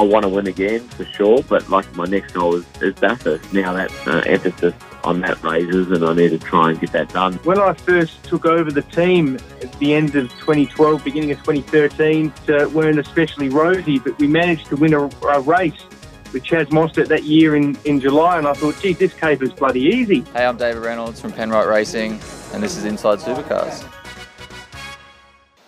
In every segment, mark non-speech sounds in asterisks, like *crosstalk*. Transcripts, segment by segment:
I want to win again for sure, but like my next goal is, is Bathurst. Now that uh, emphasis on that raises, and I need to try and get that done. When I first took over the team at the end of 2012, beginning of 2013, it weren't especially rosy, but we managed to win a, a race with Chaz Mostert that year in, in July, and I thought, gee, this caper's bloody easy. Hey, I'm David Reynolds from Penrite Racing, and this is Inside Supercars.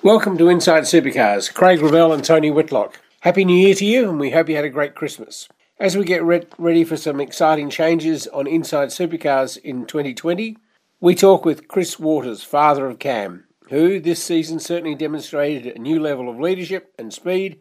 Welcome to Inside Supercars. Craig Revell and Tony Whitlock. Happy New Year to you, and we hope you had a great Christmas. As we get re- ready for some exciting changes on Inside Supercars in 2020, we talk with Chris Waters, father of Cam, who this season certainly demonstrated a new level of leadership and speed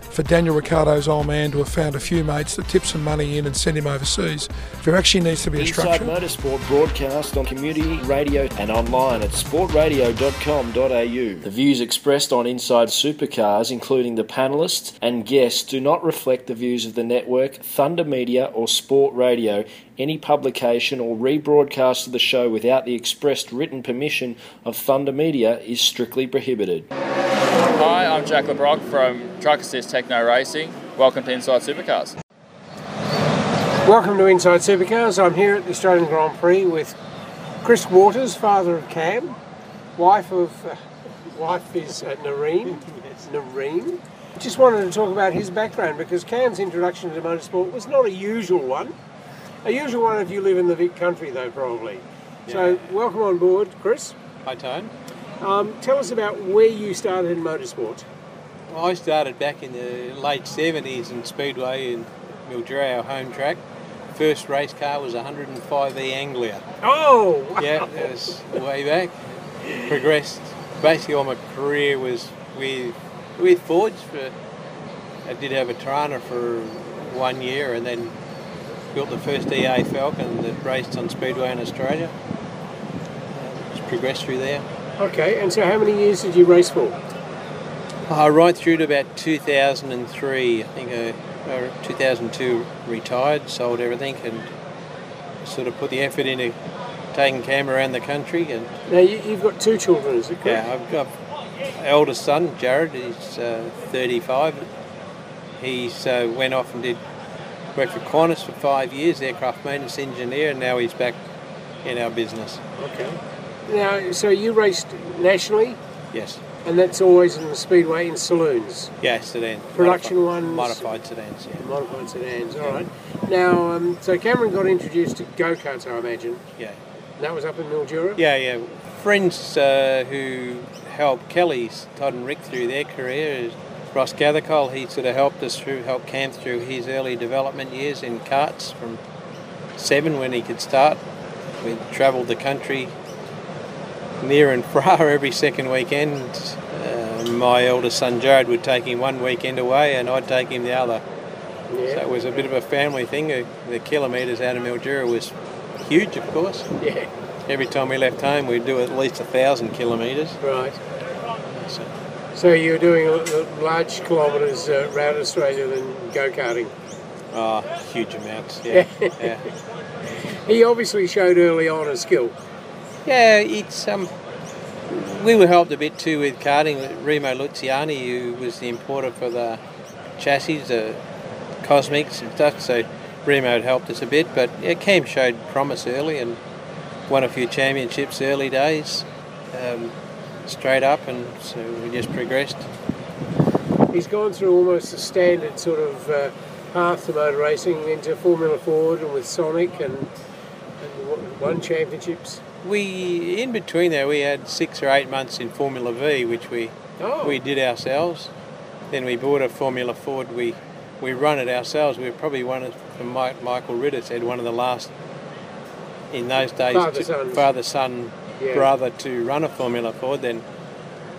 for Daniel Ricciardo's old man to have found a few mates that tip some money in and send him overseas. There actually needs to be a structure. Inside. Motorsport broadcast on community radio and online at sportradio.com.au. The views expressed on Inside Supercars, including the panelists and guests, do not reflect the views of the network, Thunder Media, or Sport Radio. Any publication or rebroadcast of the show without the expressed written permission of Thunder Media is strictly prohibited. Hi, I'm Jack Le Brocq from Truck Assist Tekno Racing. Welcome to Inside Supercars. Welcome to Inside Supercars. I'm here at the Australian Grand Prix with Chris Waters, father of Cam, wife of uh, wife is uh, Nareen. *laughs* Nareen. Just wanted to talk about his background because Cam's introduction to motorsport was not a usual one. A usual one if you live in the Vic country, though, probably. So, welcome on board, Chris. Hi, Tone. Um, tell us about where you started in motorsport. Well, I started back in the late 70s in Speedway in Mildura, our home track. First race car was a 105E Anglia. Oh, wow. Yeah, that was way back. Progressed. Basically, all my career was with with Fords. For I did have a Torana for one year, and then built the first EA Falcon that raced on Speedway in Australia. Uh, just progressed through there. Okay, and so how many years did you race for? Uh, right through to about 2003, I think uh, uh, 2002 retired, sold everything, and sort of put the effort into taking Cam around the country. And Now, you, you've got two children, is it correct? yeah, I've got eldest son, Jared, he's uh, 35. He's uh, went off and did worked for Qantas for five years, aircraft maintenance engineer, and now he's back in our business. Okay. Now, so you raced nationally, Yes. and that's always in the speedway in saloons, Yeah, sedan. Production Modified- ones. Modified sedans, yeah. modified sedans. All right. Now, um, so Cameron got introduced to go karts, I imagine. Yeah. And that was up in Mildura. Yeah, yeah. Friends uh, who helped Kelly's, Todd and Rick, through their career. Ross Gathercole, he sort of helped us through, helped Cam through his early development years in karts from seven when he could start. We travelled the country near and *laughs* far every second weekend. Uh, my eldest son Jared would take him one weekend away and I'd take him the other. So it was a bit of a family thing. The, the kilometres out of Mildura was huge, of course. Yeah. Every time we left home, we'd do at least a thousand kilometres. Right. So, So you were doing large kilometres uh, around Australia than go karting. oh, huge amounts. Yeah, *laughs* yeah. He obviously showed early on a skill. Yeah, it's um. We were helped a bit too with karting. with Remo Luciani, who was the importer for the chassis, the Kosmics and stuff. So Remo helped us a bit, but yeah, Cam showed promise early and won a few championships early days, um, straight up, and so we just progressed. He's gone through almost a standard sort of uh, path to motor racing into Formula Ford and with Sonic and, and won championships. We in between there we had six or eight months in Formula V, which we Oh. we did ourselves. Then we bought a Formula Ford. We we run it ourselves. We were probably one of from Mike, Michael Ritter said one of the last in those days father, to, father son Yeah. brother to run a Formula Ford. Then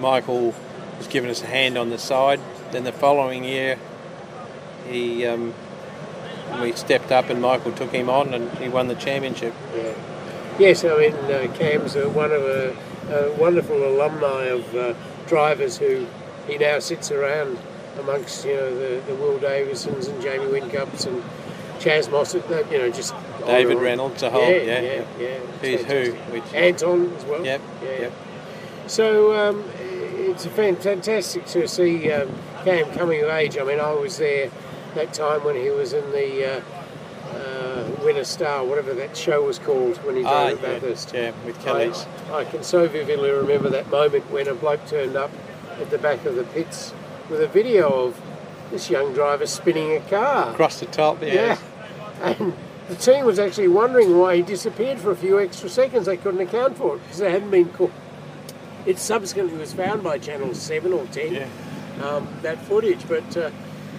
Michael was giving us a hand on the side. Then the following year he um, we stepped up and Michael took him on and he won the championship. Yeah. Yes, I mean, uh, Cam's uh, one of a, a wonderful alumni of uh, drivers who he now sits around amongst you know the, the Will Davisons and Jamie Whincups and Chaz Mostert, you know, just David on and on. Reynolds, a whole, yeah, yeah, yeah, yeah. yeah. Who's who? Which, Anton as well. Yep, Yeah. yep. So um, it's fan- fantastic to see um, Cam coming of age. I mean, I was there that time when he was in the uh, Winner Star, whatever that show was called when he Ah, drove yeah, at Bathurst. yeah, with Kelly's. I, I can so vividly remember that moment when a bloke turned up at the back of the pits with a video of this young driver spinning a car. Across the top, yeah. Yeah. And the team was actually wondering why he disappeared for a few extra seconds. They couldn't account for it because they hadn't been caught. It subsequently was found by Channel 7 or 10, Yeah. um, that footage. But uh,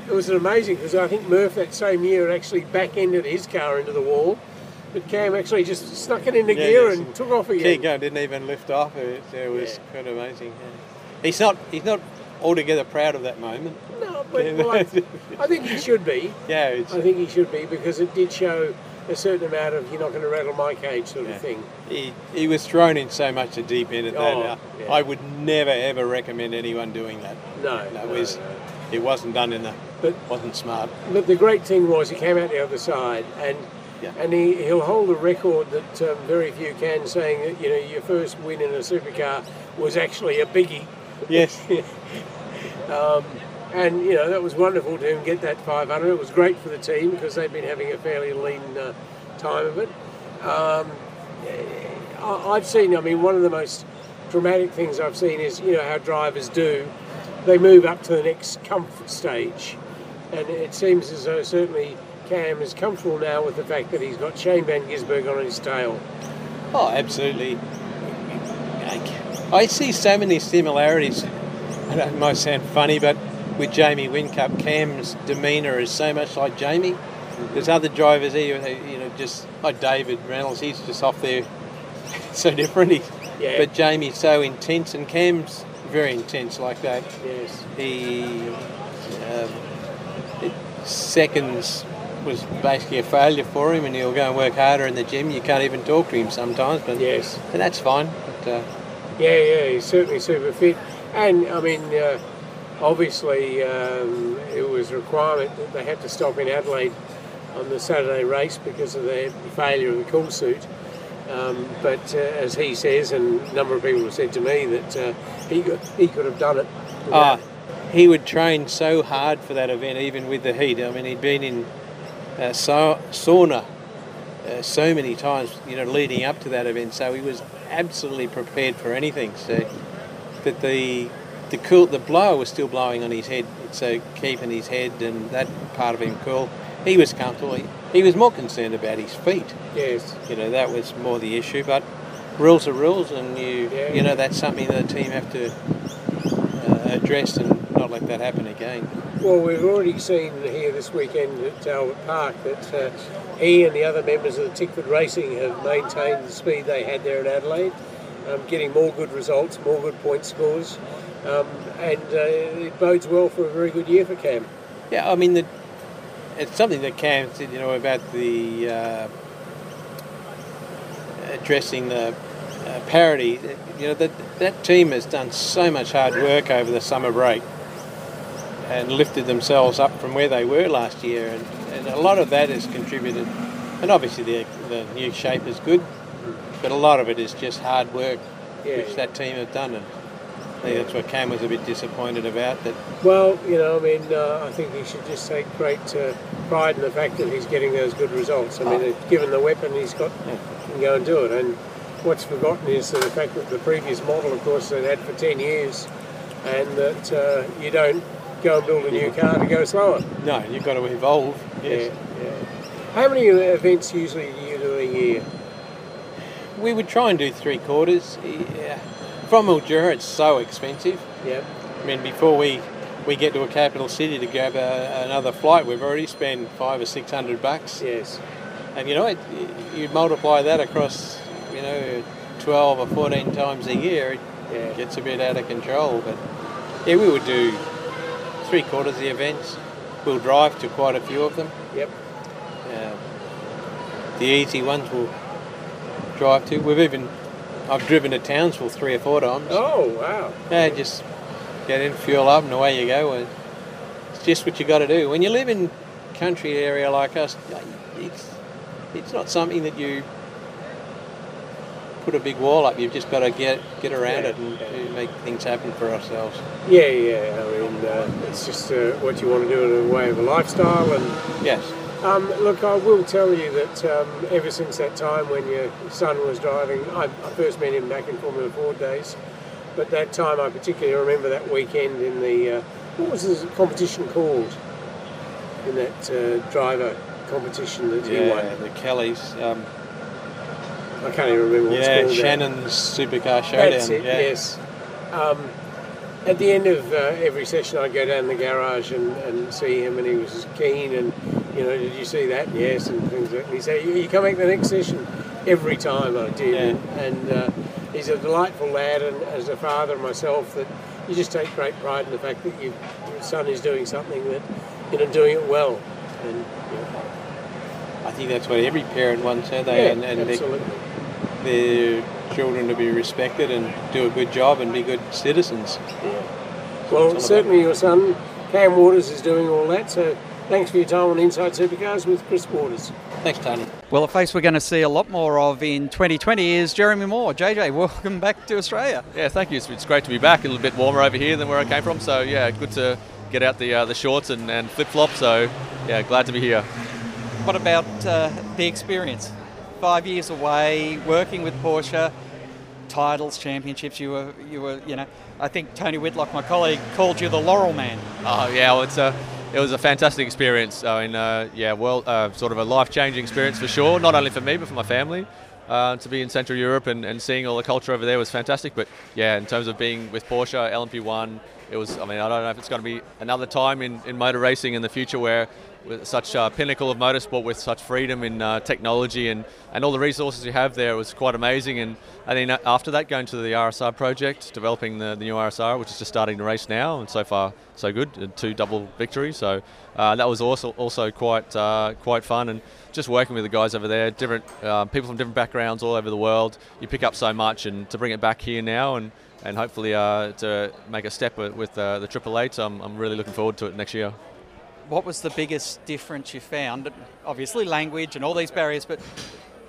it was amazing because I think Murph that same year actually back ended his car into the wall. But Cam actually just stuck it into Yeah, gear and took off again. Keep going, didn't even lift off. It, it was Yeah. quite amazing. yeah. He's not he's not altogether proud of that moment. No, but well, I, I think he should be. *laughs* Yeah, it's, I think he should be because it did show a certain amount of you're not going to rattle my cage sort of thing. he, he was thrown in so much the deep end at that. Oh. I would never ever recommend anyone doing that. No, That no, was no. It wasn't done in the But wasn't smart. But the great thing was he came out the other side, and Yeah. and he, he'll hold a record that um, very few can, saying that you know your first win in a supercar was actually a biggie, Yes. *laughs* and you know that was wonderful to him get that 500. It was great for the team because they'd been having a fairly lean uh, time of it. Um, I've seen. I mean, one of the most dramatic things I've seen is you know how drivers do. They move up to the next comfort stage, and it seems as though certainly Cam is comfortable now with the fact that he's got Shane Van Gisbergen on his tail. Oh, absolutely. I see so many similarities. I know it might sound funny, but with Jamie Whincup, Cam's demeanour is so much like Jamie. There's other drivers here, you know, just like David Reynolds. He's just off there, *laughs* so different. He, Yeah. But Jamie's so intense, and Cam's very intense like that. Yes. He um, seconds was basically a failure for him, and he'll go and work harder in the gym. You can't even talk to him sometimes, but Yes. and that's fine. But uh, Yeah, yeah, he's certainly super fit. And I mean, uh, obviously, um, it was a requirement that they had to stop in Adelaide on the Saturday race because of the failure of the cool suit. Um, but uh, as he says, and a number of people have said to me that uh, he could, he could have done it. ah, he would train so hard for that event, even with the heat. I mean, he'd been in uh, sa- sauna uh, so many times, you know, leading up to that event. So he was absolutely prepared for anything. So that the the cool the blower was still blowing on his head, so keeping his head and that part of him cool. He was comfortable. He, he was more concerned about his feet. yes. You know, that was more the issue. But rules are rules, and you Yeah. you know that's something that the team have to uh, address and not let that happen again. Well, we've already seen here this weekend at Albert Park that uh, he and the other members of the Tickford Racing have maintained the speed they had there in Adelaide, um, getting more good results, more good point scores, um, and uh, it bodes well for a very good year for Cam. Yeah, I mean, the, it's something that Cam said, you know, about the uh, addressing the uh, parity. You know, that that team has done so much hard work over the summer break and lifted themselves up from where they were last year, and, and a lot of that has contributed. And obviously, the the new shape is good, but a lot of it is just hard work, Yeah. which that team have done. And Think that's what Cam was a bit disappointed about. That Well, you know, I mean, uh, I think he should just take great uh, pride in the fact that he's getting those good results. I mean, Oh. given the weapon he's got, he can go and do it. And what's forgotten is the fact that the previous model, of course, they'd had for 10 years, and that uh, you don't go and build a new car to go slower. no, you've got to evolve. Yes. Yeah, yeah. How many events usually do you do a year? We would try and do three quarters. Yeah. From Mildura, it's so expensive. Yeah, I mean, before we, we get to a capital city to grab a, another flight, we've already spent five or six hundred bucks. yes. And you know, it, you multiply that across, you know, 12 or 14 times a year, it Yeah. gets a bit out of control. But yeah, we would do three quarters of the events. We'll drive to quite a few of them. Yep. Uh, the easy ones we'll drive to. We've even, I've driven to Townsville three or four times. Oh, wow. Yeah, just get in, fuel up, and away you go. And it's just what you got to do. When you live in country area like us, it's it's not something that you put a big wall up. You've just got to get get around Yeah, it and yeah. make things happen for ourselves. Yeah, yeah. I mean, uh, it's just uh, what you want to do in a way of a lifestyle. And Yes. Um, look, I will tell you that um, ever since that time when your son was driving, I, I first met him back in Formula Ford days. But that time, I particularly remember that weekend in the uh, what was the competition called? In that uh, driver competition that he Yeah, won. the Kellys. Um, I can't even remember what yeah, it's called. now. Shannon's Supercar Showdown. That's it, yeah. yes. Um, at the end of uh, every session, I'd go down the garage and, and see him, and he was keen. And you know, did you see that? Yes, and things like. And he said, "You, you come back the next session." Every time I did, Yeah. and uh, he's a delightful lad. And as a father myself, that you just take great pride in the fact that your son is doing something that you know doing it well. And you know, I think that's what every parent wants, don't they? yeah, and and absolutely. their children to be respected and do a good job and be good citizens. Well, certainly your son, Cam Waters, is doing all that. So thanks for your time on Inside Supercars with Chris Waters. Thanks, Tony. Well, a face we're going to see a lot more of in 2020 is Jeromy Moore. JJ, welcome back to Australia. Yeah, thank you. It's, it's great to be back. A little bit warmer over here than where I came from. So yeah, good to get out the uh, the shorts and, and flip flop. So yeah, glad to be here. What about uh, the experience? Five years away, working with Porsche, titles, championships. You were, you were, you know. I think Tony Whitlock, my colleague, called you the Laurel Man. Oh yeah, well it's a it was a fantastic experience. I mean, uh, yeah, well, uh, sort of a life changing experience for sure. Not only for me but for my family. Uh, to be in Central Europe and, and seeing all the culture over there was fantastic. But yeah, in terms of being with Porsche, LMP1, it was. I mean, I don't know if it's going to be another time in, in motor racing in the future where with such a pinnacle of motorsport with such freedom in uh, technology and, and all the resources you have there was quite amazing. And I think after that, going to the RSR project, developing the, the new RSR, which is just starting to race now, and so far so good, two double victories. So uh, that was also also quite uh, quite fun and just working with the guys over there, different uh, people from different backgrounds all over the world. You pick up so much, and to bring it back here now and. And hopefully uh, to make a step with, uh, the Triple Eight, I'm, I'm really looking forward to it next year. What was the biggest difference you found? Obviously, language and all these barriers, but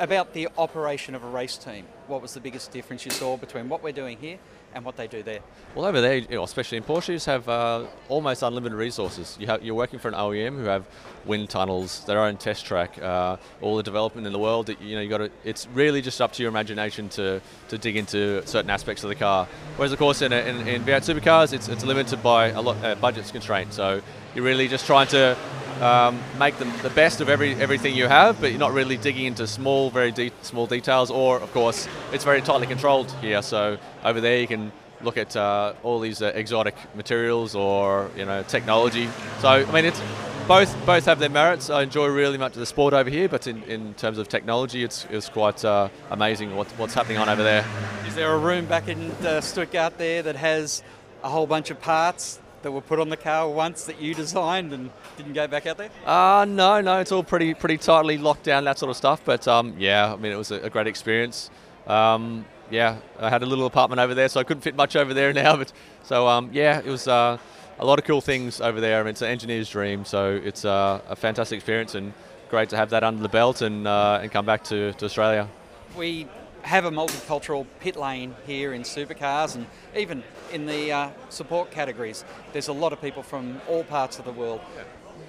about the operation of a race team. What was the biggest difference you saw between what we're doing here and what they do there? Well, over there, you know, especially in Porsche, Porsches, have uh, almost unlimited resources. You you're working for an OEM who have wind tunnels, their own test track, uh, all the development in the world. That, you know, you got. It's really just up to your imagination to, to dig into certain aspects of the car. Whereas, of course, in, in, in V8 supercars, it's, it's limited by a lot uh, budget's constraint. So you're really just trying to um, make them the best of every everything you have, but you're not really digging into small, very de- small details. Or, of course, it's very tightly controlled here. So over there, you can look at uh, all these uh, exotic materials or you know technology. So I mean, it's both both have their merits. I enjoy really much the sport over here, but in, in terms of technology, it's it's quite uh, amazing what, what's happening on over there. Is there a room back in uh, Stuttgart there that has a whole bunch of parts that were put on the car once that you designed and didn't go back out there? Uh, no, no, it's all pretty pretty tightly locked down, that sort of stuff. But um, yeah, I mean, it was a, a great experience. Um, yeah, I had a little apartment over there, so I couldn't fit much over there *laughs* now. But so um, yeah, it was uh, a lot of cool things over there. I mean, it's an engineer's dream, so it's uh, a fantastic experience and great to have that under the belt and uh, and come back to, to Australia. We have a multicultural pit lane here in supercars and even in the uh, support categories. There's a lot of people from all parts of the world.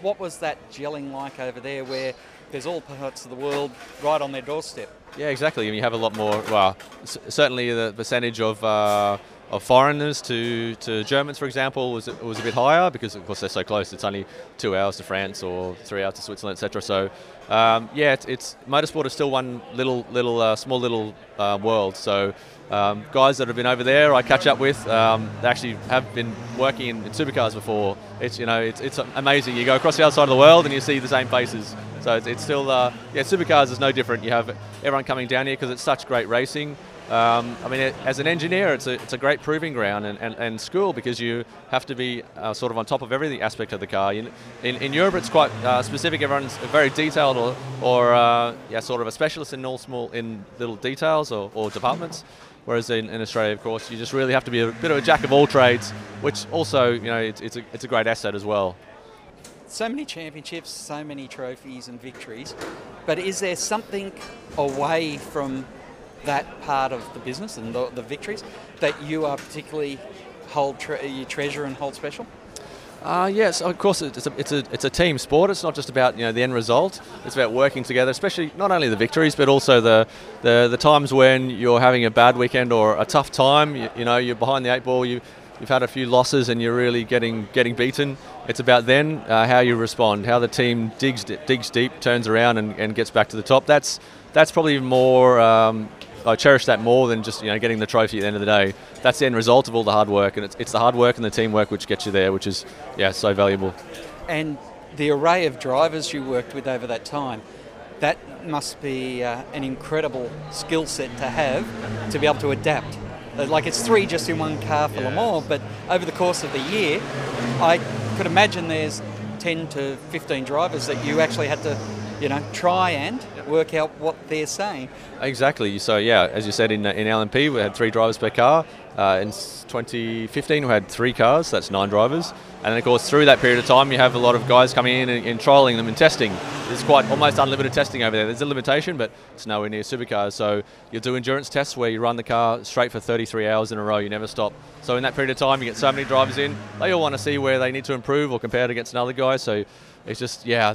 What was that gelling like over there where there's all parts of the world right on their doorstep? Yeah, exactly. I mean, you have a lot more. Well, certainly the percentage of uh, of foreigners to, to Germans, for example, was was a bit higher because of course they're so close. It's only two hours to France or three hours to Switzerland, etc. So, um, yeah, it's, it's motorsport is still one little little uh, small little uh, world. So. Um, guys that have been over there, I catch up with. Um, they actually have been working in, in supercars before. It's you know it's, it's amazing. You go across the other side of the world and you see the same faces. So it's, it's still uh, yeah, supercars is no different. You have everyone coming down here because it's such great racing. Um, I mean, it, as an engineer, it's a, it's a great proving ground and, and, and school because you have to be uh, sort of on top of every aspect of the car. In, in Europe, it's quite uh, specific. Everyone's very detailed or, or uh, yeah, sort of a specialist in all small in little details or, or departments. Whereas in, in Australia, of course, you just really have to be a bit of a jack of all trades, which also, you know, it's, it's, a, it's a great asset as well. So many championships, so many trophies and victories, but is there something away from that part of the business and the, the victories that you are particularly hold tre- you treasure and hold special? Uh, yes, of course. It's a, it's a it's a team sport. It's not just about you know the end result. It's about working together, especially not only the victories, but also the the, the times when you're having a bad weekend or a tough time. You, you know, you're behind the eight ball. You you've had a few losses and you're really getting getting beaten. It's about then uh, how you respond, how the team digs digs deep, turns around and, and gets back to the top. That's that's probably more um, I cherish that more than just you know getting the trophy at the end of the day. That's the end result of all the hard work, and it's, it's the hard work and the teamwork which gets you there, which is yeah so valuable. And the array of drivers you worked with over that time, that must be uh, an incredible skill set to have to be able to adapt. Uh, like it's three just in one car for yeah. Le Mans, but over the course of the year, I could imagine there's 10 to 15 drivers that you actually had to you know, try and work out what they're saying. Exactly. So yeah, as you said in in LMP, we had three drivers per car. Uh, in 2015, we had three cars. That's nine drivers. And then, of course, through that period of time, you have a lot of guys coming in and, and trialing them and testing. There's quite almost unlimited testing over there. There's a limitation, but it's nowhere near supercars. So you'll do endurance tests where you run the car straight for 33 hours in a row. You never stop. So in that period of time, you get so many drivers in. They all want to see where they need to improve or compare it against another guy. So it's just yeah,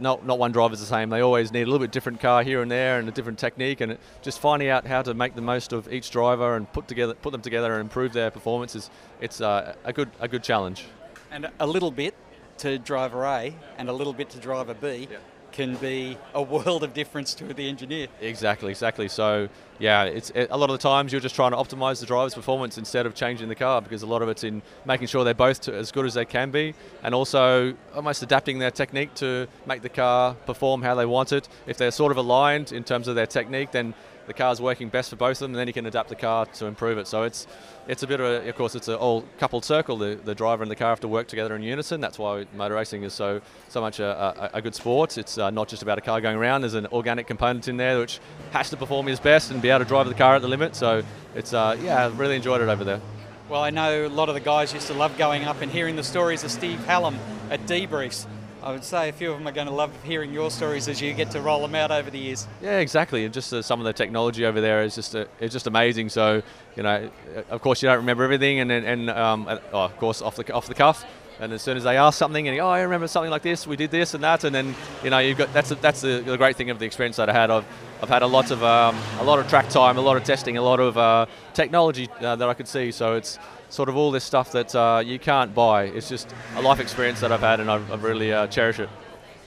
not not one driver's the same. They always need a little bit different car here and there and a different technique, and just finding out how to make the most of each driver and put together put them together and improve their performance is it's uh, a good a good challenge. And a little bit to driver A and a little bit to driver B. Yeah can be a world of difference to the engineer. Exactly, exactly. So yeah, it's it, a lot of the times you're just trying to optimize the driver's performance instead of changing the car because a lot of it's in making sure they're both as good as they can be and also almost adapting their technique to make the car perform how they want it. If they're sort of aligned in terms of their technique, then the car's working best for both of them, and then you can adapt the car to improve it. So it's it's a bit of a, of course, it's a all coupled circle. The, the driver and the car have to work together in unison. That's why motor racing is so so much a, a, a good sport. It's uh, not just about a car going around. There's an organic component in there which has to perform his best and be able to drive the car at the limit. So it's uh, yeah, I really enjoyed it over there. Well, I know a lot of the guys used to love going up and hearing the stories of Steve Hallam at debriefs. I would say a few of them are going to love hearing your stories as you get to roll them out over the years. Yeah, exactly. And just uh, some of the technology over there is just uh, it's just amazing. So you know, uh, of course you don't remember everything, and and um, oh, of course off the off the cuff. And as soon as they ask something, and oh, I remember something like this, we did this and that, and then you know you've got that's a, that's the, the great thing of the experience that I had. I've, I've had a lot of um, a lot of track time, a lot of testing, a lot of uh, technology uh, that I could see. So it's sort of all this stuff that uh, you can't buy. It's just a life experience that I've had, and I've, I've really uh, cherished it.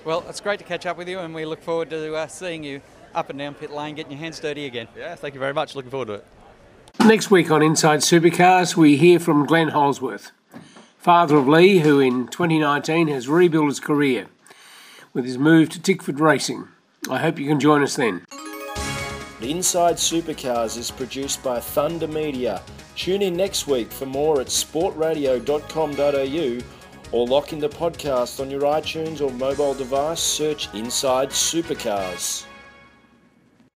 Well, it's great to catch up with you, and we look forward to uh, seeing you up and down pit lane, getting your hands dirty again. Yeah, thank you very much. Looking forward to it. Next week on Inside Supercars, we hear from Glenn Holdsworth, father of Lee, who in 2019 has rebuilt his career with his move to Tickford Racing. I hope you can join us then. Inside Supercars is produced by Thunder Media Tune in next week for more at sportradio.com.au or lock in the podcast on your iTunes or mobile device. Search Inside Supercars.